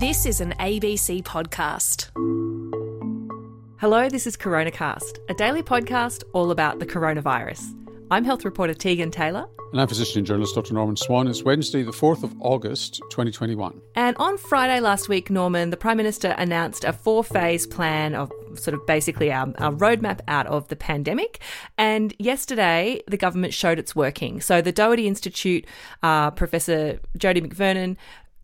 This is an ABC podcast. Hello, this is CoronaCast, a daily podcast all about the coronavirus. I'm health reporter Tegan Taylor. And I'm physician and journalist Dr. Norman Swan. It's Wednesday, the 4th of August, 2021. And on Friday last week, Norman, the Prime Minister announced a four phase plan of sort of basically our, our roadmap out of the pandemic. And yesterday, the government showed it's working. So the Doherty Institute, uh, Professor Jodie McVernon,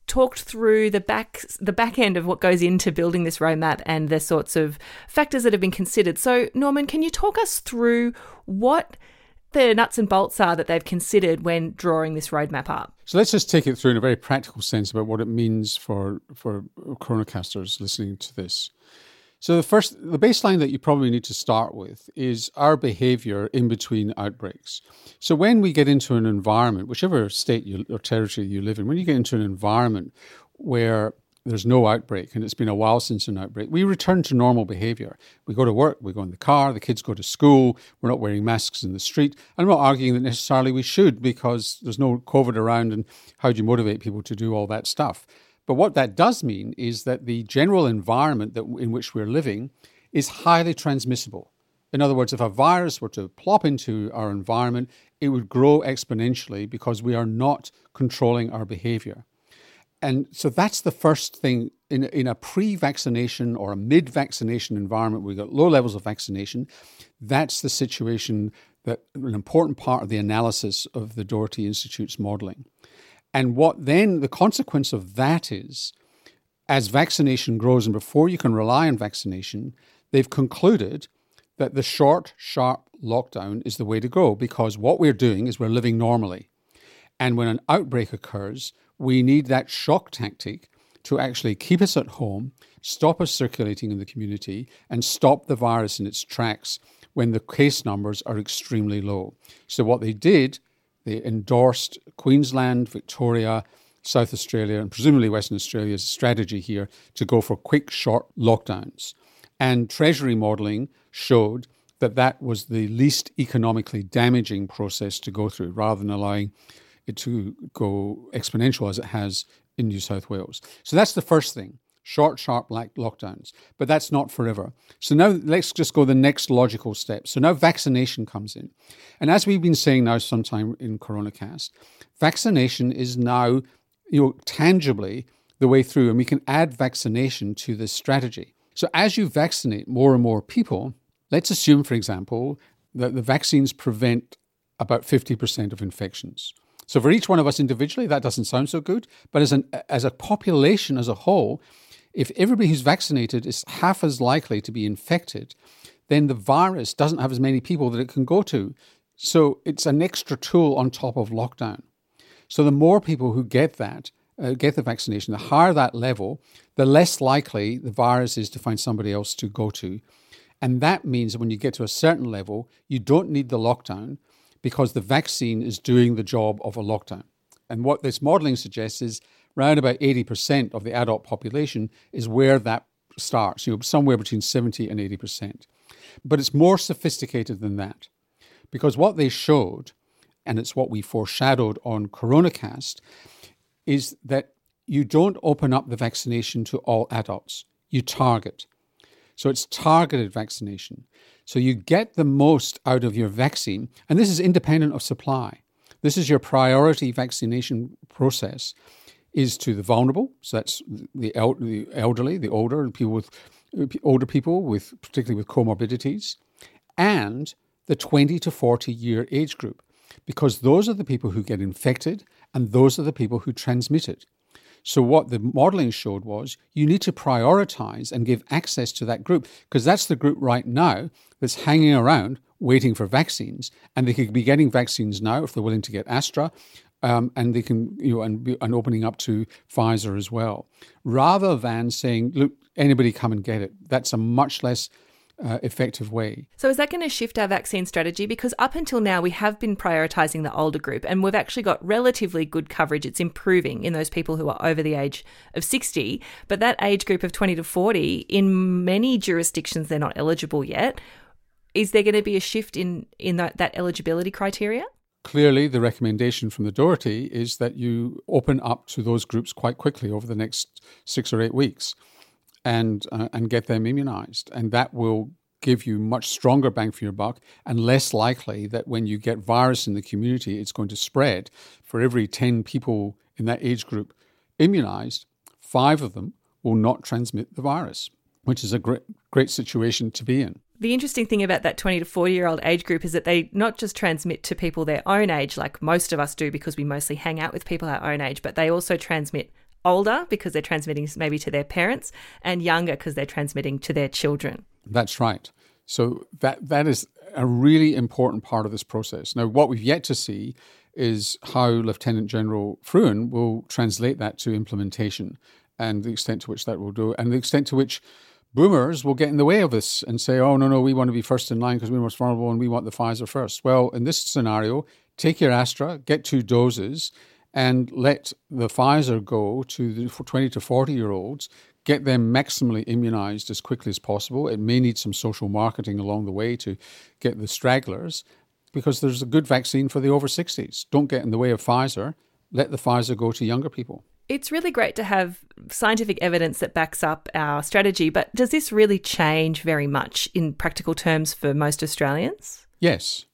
talked through the back the back end of what goes into building this roadmap and the sorts of factors that have been considered. So, Norman, can you talk us through what the nuts and bolts are that they've considered when drawing this roadmap up? So let's just take it through in a very practical sense about what it means for for coronacasters listening to this. So the first, the baseline that you probably need to start with is our behavior in between outbreaks. So when we get into an environment, whichever state you, or territory you live in, when you get into an environment where there's no outbreak and it's been a while since an outbreak, we return to normal behavior. We go to work, we go in the car, the kids go to school, we're not wearing masks in the street. I'm not arguing that necessarily we should because there's no COVID around and how do you motivate people to do all that stuff? But what that does mean is that the general environment that, in which we're living is highly transmissible. In other words, if a virus were to plop into our environment, it would grow exponentially because we are not controlling our behavior. And so that's the first thing in, in a pre vaccination or a mid vaccination environment we've got low levels of vaccination. That's the situation that an important part of the analysis of the Doherty Institute's modeling. And what then the consequence of that is, as vaccination grows and before you can rely on vaccination, they've concluded that the short, sharp lockdown is the way to go because what we're doing is we're living normally. And when an outbreak occurs, we need that shock tactic to actually keep us at home, stop us circulating in the community, and stop the virus in its tracks when the case numbers are extremely low. So, what they did they endorsed Queensland, Victoria, South Australia, and presumably Western Australia's strategy here to go for quick, short lockdowns. And Treasury modelling showed that that was the least economically damaging process to go through rather than allowing it to go exponential as it has in New South Wales. So that's the first thing short, sharp like lockdowns. But that's not forever. So now let's just go the next logical step. So now vaccination comes in. And as we've been saying now sometime in CoronaCast, vaccination is now you know, tangibly the way through, and we can add vaccination to this strategy. So as you vaccinate more and more people, let's assume, for example, that the vaccines prevent about 50% of infections. So for each one of us individually, that doesn't sound so good, but as an as a population as a whole, if everybody who's vaccinated is half as likely to be infected, then the virus doesn't have as many people that it can go to. So it's an extra tool on top of lockdown. So the more people who get that, uh, get the vaccination, the higher that level, the less likely the virus is to find somebody else to go to. And that means that when you get to a certain level, you don't need the lockdown because the vaccine is doing the job of a lockdown. And what this modeling suggests is around about 80% of the adult population is where that starts, you know, somewhere between 70 and 80%. But it's more sophisticated than that. Because what they showed, and it's what we foreshadowed on CoronaCast, is that you don't open up the vaccination to all adults, you target. So it's targeted vaccination. So you get the most out of your vaccine, and this is independent of supply. This is your priority vaccination process is to the vulnerable. So that's the, el- the elderly, the older, and people with uh, older people with particularly with comorbidities, and the 20 to 40 year age group, because those are the people who get infected and those are the people who transmit it. So, what the modeling showed was you need to prioritize and give access to that group because that's the group right now that's hanging around waiting for vaccines. And they could be getting vaccines now if they're willing to get Astra um, and they can you know and and opening up to Pfizer as well, rather than saying, look, anybody come and get it. That's a much less uh, effective way. So, is that going to shift our vaccine strategy? Because up until now, we have been prioritising the older group and we've actually got relatively good coverage. It's improving in those people who are over the age of 60. But that age group of 20 to 40, in many jurisdictions, they're not eligible yet. Is there going to be a shift in, in that, that eligibility criteria? Clearly the recommendation from the Doherty is that you open up to those groups quite quickly over the next six or eight weeks and, uh, and get them immunized. And that will give you much stronger bang for your buck and less likely that when you get virus in the community, it's going to spread. For every 10 people in that age group immunized, five of them will not transmit the virus, which is a great, great situation to be in. The interesting thing about that 20 to 40 year old age group is that they not just transmit to people their own age, like most of us do because we mostly hang out with people our own age, but they also transmit older because they're transmitting maybe to their parents and younger because they're transmitting to their children. That's right. So that that is a really important part of this process. Now, what we've yet to see is how Lieutenant General Frewen will translate that to implementation and the extent to which that will do, and the extent to which boomers will get in the way of this and say, oh, no, no, we want to be first in line because we're most vulnerable and we want the Pfizer first. Well, in this scenario, take your Astra, get two doses, and let the Pfizer go to the 20 to 40 year olds, get them maximally immunized as quickly as possible. It may need some social marketing along the way to get the stragglers because there's a good vaccine for the over 60s. Don't get in the way of Pfizer. Let the Pfizer go to younger people. It's really great to have scientific evidence that backs up our strategy, but does this really change very much in practical terms for most Australians? Yes,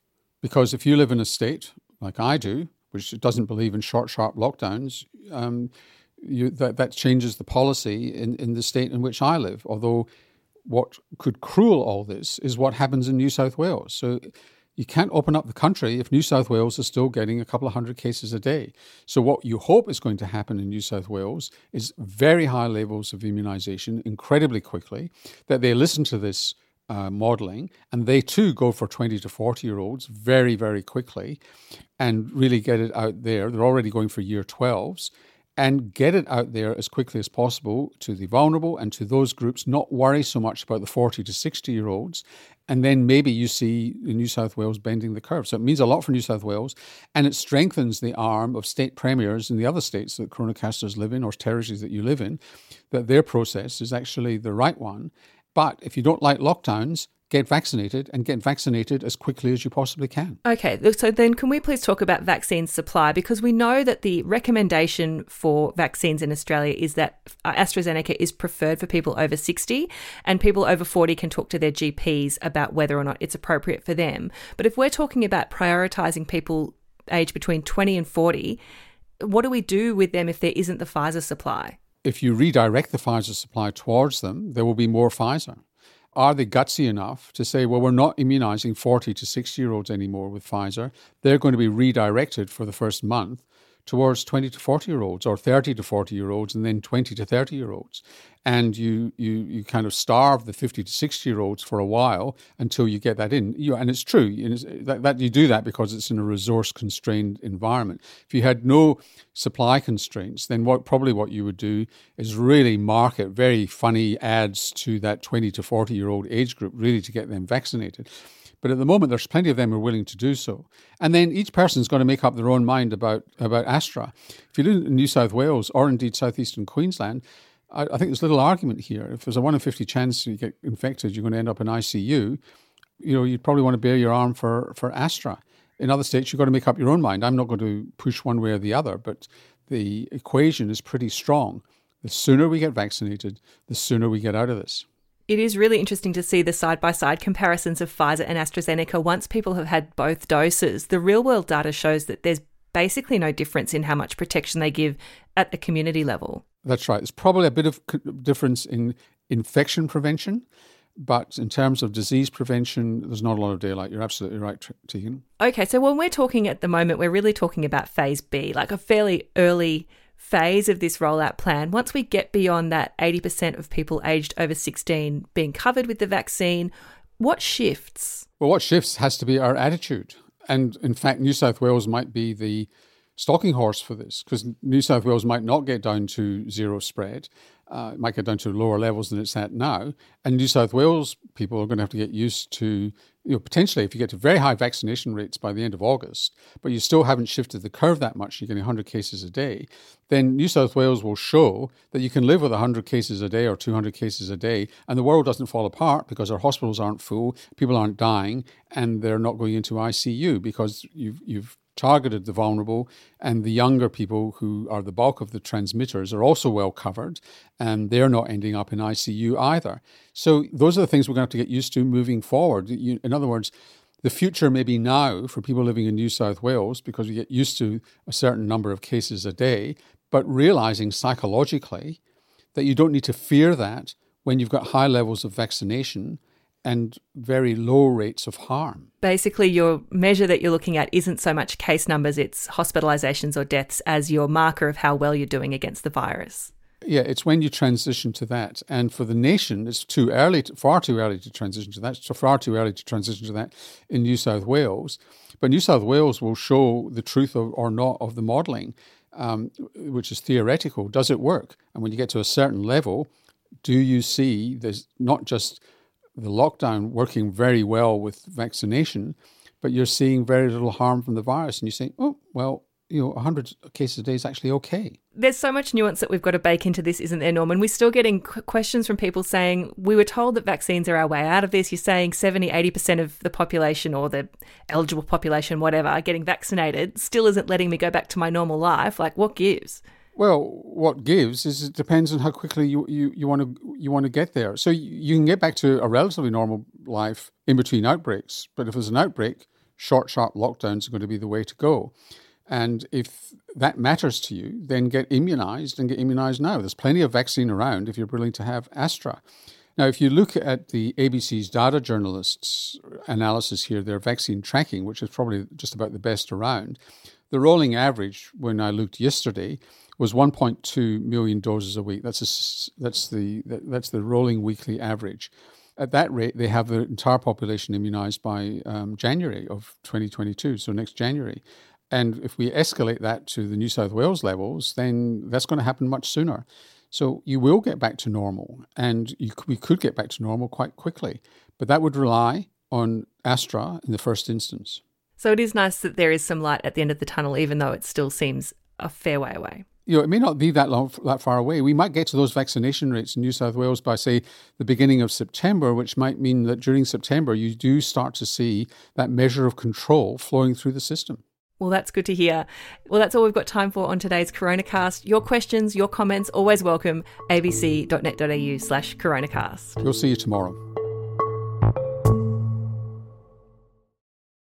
because if you live in a state like I do, which doesn't believe in short, sharp lockdowns, um, you, that, that changes the policy in, in the state in which I live. Although what could cruel all this is what happens in New South Wales. So you can't open up the country if New South Wales is still getting a couple of hundred cases a day. So, what you hope is going to happen in New South Wales is very high levels of immunisation incredibly quickly, that they listen to this uh, modelling and they too go for 20 to 40 year olds very, very quickly and really get it out there. They're already going for year 12s and get it out there as quickly as possible to the vulnerable and to those groups, not worry so much about the 40 to 60 year olds. And then maybe you see New South Wales bending the curve. So it means a lot for New South Wales and it strengthens the arm of state premiers in the other states that coronacasters live in or territories that you live in, that their process is actually the right one. But if you don't like lockdowns, get vaccinated and get vaccinated as quickly as you possibly can. Okay, so then can we please talk about vaccine supply? Because we know that the recommendation for vaccines in Australia is that uh, AstraZeneca is preferred for people over 60, and people over 40 can talk to their GPs about whether or not it's appropriate for them. But if we're talking about prioritising people aged between 20 and 40, what do we do with them if there isn't the Pfizer supply? If you redirect the Pfizer supply towards them, there will be more Pfizer are they gutsy enough to say, well, we're not immunizing 40 to 60 year olds anymore with Pfizer? They're going to be redirected for the first month towards 20 to 40 year olds or 30 to 40 year olds and then 20 to 30 year olds. And you you you kind of starve the 50 to 60 year olds for a while until you get that in. You, and it's true that, that you do that because it's in a resource constrained environment. If you had no supply constraints then what probably what you would do is really market very funny ads to that 20 to 40 year old age group really to get them vaccinated but at the moment, there's plenty of them who are willing to do so. And then each person's going to make up their own mind about, about Astra. If you live in New South Wales or indeed southeastern Queensland, I, I think there's little argument here. If there's a 1 in 50 chance you get infected, you're going to end up in ICU, you know, you'd probably want to bare your arm for, for Astra. In other states, you've got to make up your own mind. I'm not going to push one way or the other, but the equation is pretty strong. The sooner we get vaccinated, the sooner we get out of this. It is really interesting to see the side by side comparisons of Pfizer and AstraZeneca once people have had both doses. The real world data shows that there's basically no difference in how much protection they give at the community level. That's right. There's probably a bit of difference in infection prevention, but in terms of disease prevention, there's not a lot of daylight. You're absolutely right, Tegan. Okay, so when we're talking at the moment, we're really talking about phase B, like a fairly early phase of this rollout plan, once we get beyond that 80% of people aged over 16 being covered with the vaccine, what shifts? Well, what shifts has to be our attitude. And in fact, New South Wales might be the stalking horse for this because New South Wales might not get down to zero spread uh, it might get down to lower levels than it's at now. And New South Wales people are going to have to get used to, you know, potentially if you get to very high vaccination rates by the end of August, but you still haven't shifted the curve that much, you're getting 100 cases a day, then New South Wales will show that you can live with 100 cases a day or 200 cases a day, and the world doesn't fall apart because our hospitals aren't full, people aren't dying, and they're not going into ICU because you've, you've targeted the vulnerable, and the younger people who are the bulk of the transmitters are also well covered, and they're not ending up in ICU either. So those are the things we're going to have to get used to moving forward. In other words, the future may be now for people living in New South Wales because we get used to a certain number of cases a day, but realizing psychologically that you don't need to fear that when you've got high levels of vaccination and very low rates of harm. Basically, your measure that you're looking at isn't so much case numbers, it's hospitalizations or deaths as your marker of how well you're doing against the virus. Yeah, it's when you transition to that. And for the nation, it's too early, to, far too early to transition to that. It's far too early to transition to that in New South Wales. But New South Wales will show the truth of, or not of the modelling, um, which is theoretical. Does it work? And when you get to a certain level, do you see there's not just the lockdown working very well with vaccination, but you're seeing very little harm from the virus, and you say, oh, well, you know, 100 cases a day is actually okay. There's so much nuance that we've got to bake into this, isn't there, Norman? We're still getting questions from people saying, we were told that vaccines are our way out of this. You're saying 70, 80% of the population or the eligible population, whatever, getting vaccinated, still isn't letting me go back to my normal life. Like, what gives? Well, what gives is it depends on how quickly you, you, you want to you want to get there. So you can get back to a relatively normal life in between outbreaks. But if there's an outbreak, short, sharp lockdowns are going to be the way to go. And if that matters to you, then get immunized and get immunized now. There's plenty of vaccine around if you're willing to have Astra. Now, if you look at the ABC's data journalists' analysis here, their vaccine tracking, which is probably just about the best around, the rolling average when I looked yesterday was 1.2 million doses a week. That's a, that's the that's the rolling weekly average. At that rate, they have the entire population immunized by um, January of 2022, so next January. And if we escalate that to the New South Wales levels, then that's going to happen much sooner. So you will get back to normal, and you, we could get back to normal quite quickly. But that would rely on Astra in the first instance. So it is nice that there is some light at the end of the tunnel, even though it still seems a fair way away. You know, it may not be that long, that far away. We might get to those vaccination rates in New South Wales by, say, the beginning of September, which might mean that during September you do start to see that measure of control flowing through the system. Well, that's good to hear. Well, that's all we've got time for on today's Coronacast. Your questions, your comments, always welcome. abc.net.au slash coronacast. We'll see you tomorrow.